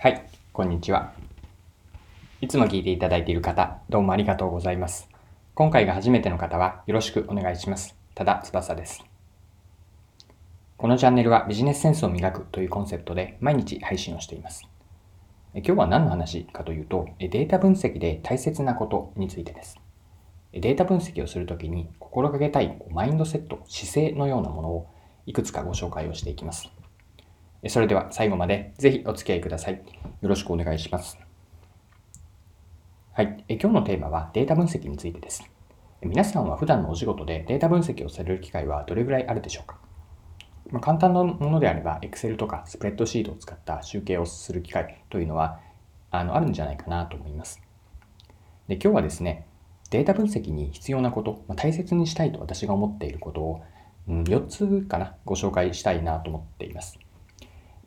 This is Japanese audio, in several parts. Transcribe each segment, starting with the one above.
はい、こんにちは。いつも聞いていただいている方、どうもありがとうございます。今回が初めての方はよろしくお願いします。ただ翼です。このチャンネルはビジネスセンスを磨くというコンセプトで毎日配信をしています。今日は何の話かというと、データ分析で大切なことについてです。データ分析をするときに心がけたいマインドセット、姿勢のようなものをいくつかご紹介をしていきます。それでは最後までぜひお付き合いください。よろしくお願いします。はい。え今日のテーマはデータ分析についてです。皆さんは普段のお仕事でデータ分析をされる機会はどれぐらいあるでしょうか、ま、簡単なものであれば Excel とかスプレッドシートを使った集計をする機会というのはあのあるんじゃないかなと思います。で今日はですね、データ分析に必要なこと、まあ、大切にしたいと私が思っていることを、うん、4つかなご紹介したいなと思っています。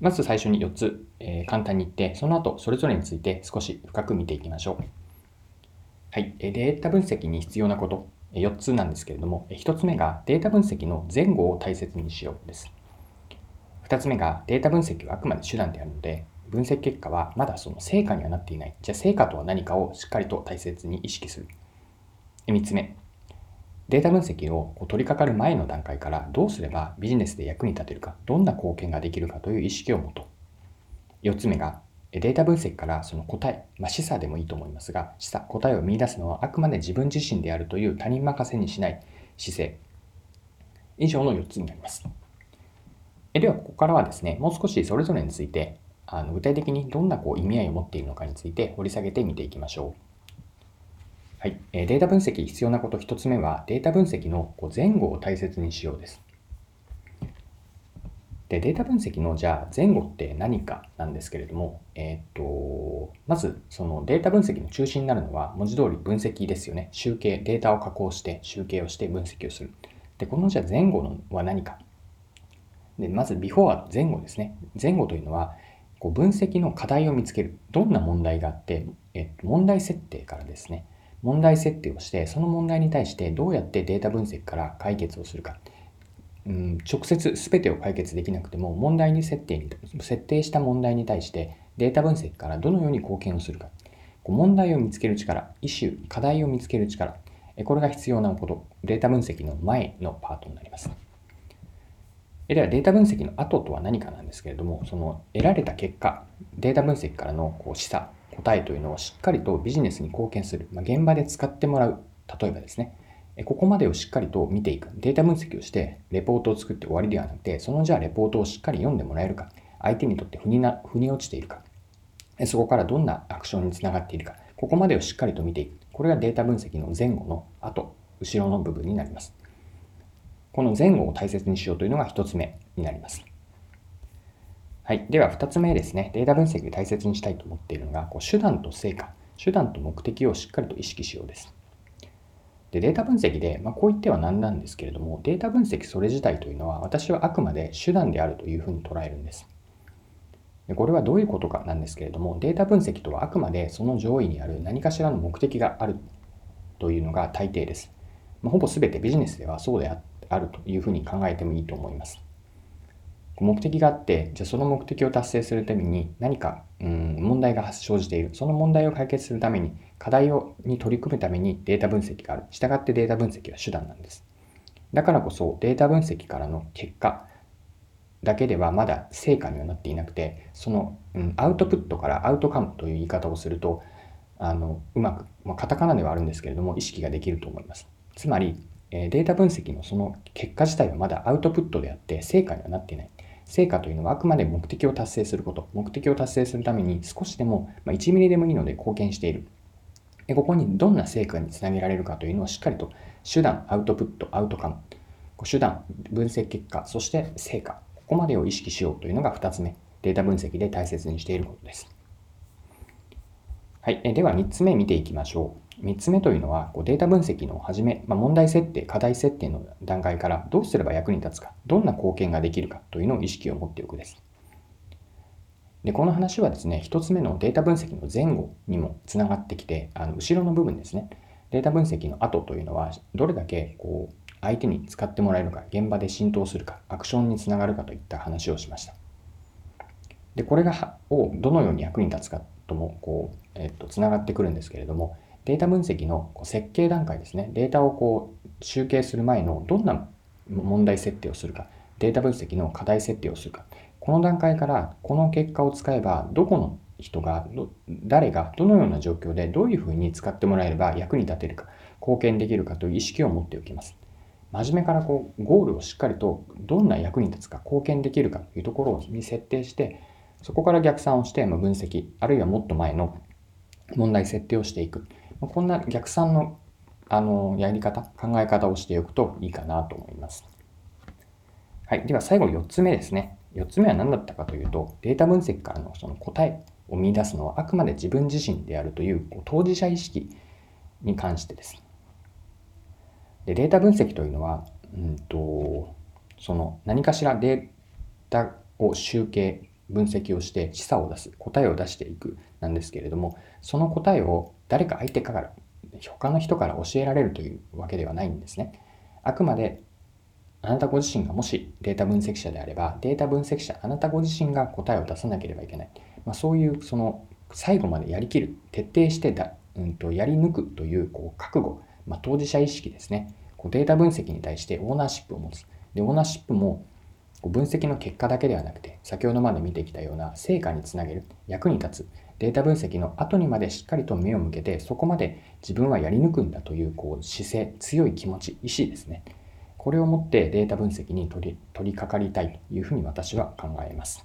まず最初に4つ、えー、簡単に言って、その後それぞれについて少し深く見ていきましょう。はい、データ分析に必要なこと、4つなんですけれども、1つ目がデータ分析の前後を大切にしようです。2つ目がデータ分析はあくまで手段であるので、分析結果はまだその成果にはなっていない。じゃあ成果とは何かをしっかりと大切に意識する。3つ目、データ分析を取り掛かる前の段階からどうすればビジネスで役に立てるか、どんな貢献ができるかという意識を持とう。4つ目が、データ分析からその答え、まあ、示唆でもいいと思いますが、示唆、答えを見出すのはあくまで自分自身であるという他人任せにしない姿勢。以上の4つになります。えでは、ここからはですね、もう少しそれぞれについて、あの具体的にどんなこう意味合いを持っているのかについて掘り下げてみていきましょう。はい、データ分析必要なこと1つ目はデータ分析の前後を大切にしようです。でデータ分析のじゃあ前後って何かなんですけれども、えー、とまずそのデータ分析の中心になるのは文字通り分析ですよね。集計、データを加工して集計をして分析をする。で、このじゃあ前後のは何か。でまずビフォー前後ですね。前後というのはこう分析の課題を見つける。どんな問題があって、えっと、問題設定からですね。問題設定をして、その問題に対してどうやってデータ分析から解決をするか。うん、直接全てを解決できなくても、問題に設定に、設定した問題に対してデータ分析からどのように貢献をするか。問題を見つける力、イシュー、課題を見つける力。これが必要なこと。データ分析の前のパートになります。では、データ分析の後とは何かなんですけれども、その得られた結果、データ分析からのこう示唆、答えというのをしっかりとビジネスに貢献する、まあ、現場で使ってもらう、例えばですね、ここまでをしっかりと見ていく、データ分析をして、レポートを作って終わりではなくて、そのじゃあレポートをしっかり読んでもらえるか、相手にとって腑にな腑に落ちているか、そこからどんなアクションにつながっているか、ここまでをしっかりと見ていく。これがデータ分析の前後の後、後ろの部分になります。この前後を大切にしようというのが1つ目になります。はい。では、2つ目ですね。データ分析で大切にしたいと思っているのが、こう手段と成果、手段と目的をしっかりと意識しようです。でデータ分析で、まあ、こう言っては何なんですけれども、データ分析それ自体というのは、私はあくまで手段であるというふうに捉えるんです。でこれはどういうことかなんですけれども、データ分析とはあくまでその上位にある何かしらの目的があるというのが大抵です。まあ、ほぼ全てビジネスではそうであるというふうに考えてもいいと思います。目的があって、じゃあその目的を達成するために何か、うん、問題が生じている。その問題を解決するために、課題をに取り組むためにデータ分析がある。したがってデータ分析は手段なんです。だからこそデータ分析からの結果だけではまだ成果にはなっていなくて、その、うん、アウトプットからアウトカムという言い方をすると、あのうまく、まあ、カタカナではあるんですけれども、意識ができると思います。つまり、データ分析のその結果自体はまだアウトプットであって成果にはなっていない。成果というのはあくまで目的を達成すること、目的を達成するために少しでも、まあ1ミリでもいいので貢献している。ここにどんな成果につなげられるかというのをしっかりと手段、アウトプット、アウトカム、手段、分析結果、そして成果、ここまでを意識しようというのが2つ目、データ分析で大切にしていることです。はい、では3つ目見ていきましょう。3つ目というのは、こうデータ分析の始め、まあ、問題設定、課題設定の段階からどうすれば役に立つか、どんな貢献ができるかというのを意識を持っておくです。で、この話はですね、1つ目のデータ分析の前後にもつながってきて、あの後ろの部分ですね、データ分析の後というのは、どれだけこう相手に使ってもらえるか、現場で浸透するか、アクションにつながるかといった話をしました。で、これがをどのように役に立つかともこう、えっと、つながってくるんですけれども、データ分析の設計段階ですね、データをこう集計する前のどんな問題設定をするか、データ分析の課題設定をするか、この段階からこの結果を使えば、どこの人が、誰がどのような状況でどういうふうに使ってもらえれば役に立てるか、貢献できるかという意識を持っておきます。真面目からこうゴールをしっかりとどんな役に立つか貢献できるかというところに設定してそこから逆算をして分析あるいはもっと前の問題設定をしていく。こんな逆算のあのやり方考え方をしておくといいかなと思います。はい。では最後4つ目ですね。4つ目は何だったかというとデータ分析からのその答えを見出すのはあくまで自分自身であるという当事者意識に関してです。でデータ分析というのは、うんと、その何かしらデータを集計、分析をして示唆を出す、答えを出していくなんですけれども、その答えを誰か相手から、他の人から教えられるというわけではないんですね。あくまであなたご自身がもしデータ分析者であれば、データ分析者、あなたご自身が答えを出さなければいけない。まあ、そういうその最後までやりきる、徹底してだ、うんと、やり抜くというこう覚悟、まあ、当事者意識ですね。こうデータ分析に対してオーナーシップを持つ。で、オーナーシップも分析の結果だけではなくて、先ほどまで見てきたような成果につなげる、役に立つ、データ分析の後にまでしっかりと目を向けて、そこまで自分はやり抜くんだというこう姿勢、強い気持ち、意志ですね。これを持ってデータ分析に取り取り掛かりたいというふうに私は考えます。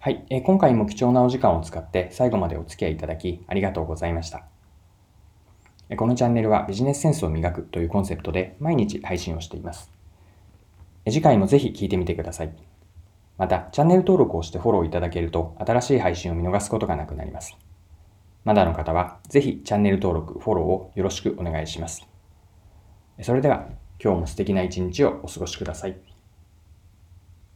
はい、え今回も貴重なお時間を使って最後までお付き合いいただきありがとうございました。このチャンネルはビジネスセンスを磨くというコンセプトで毎日配信をしています。次回もぜひ聴いてみてください。また、チャンネル登録をしてフォローいただけると新しい配信を見逃すことがなくなります。まだの方はぜひチャンネル登録、フォローをよろしくお願いします。それでは今日も素敵な一日をお過ごしください。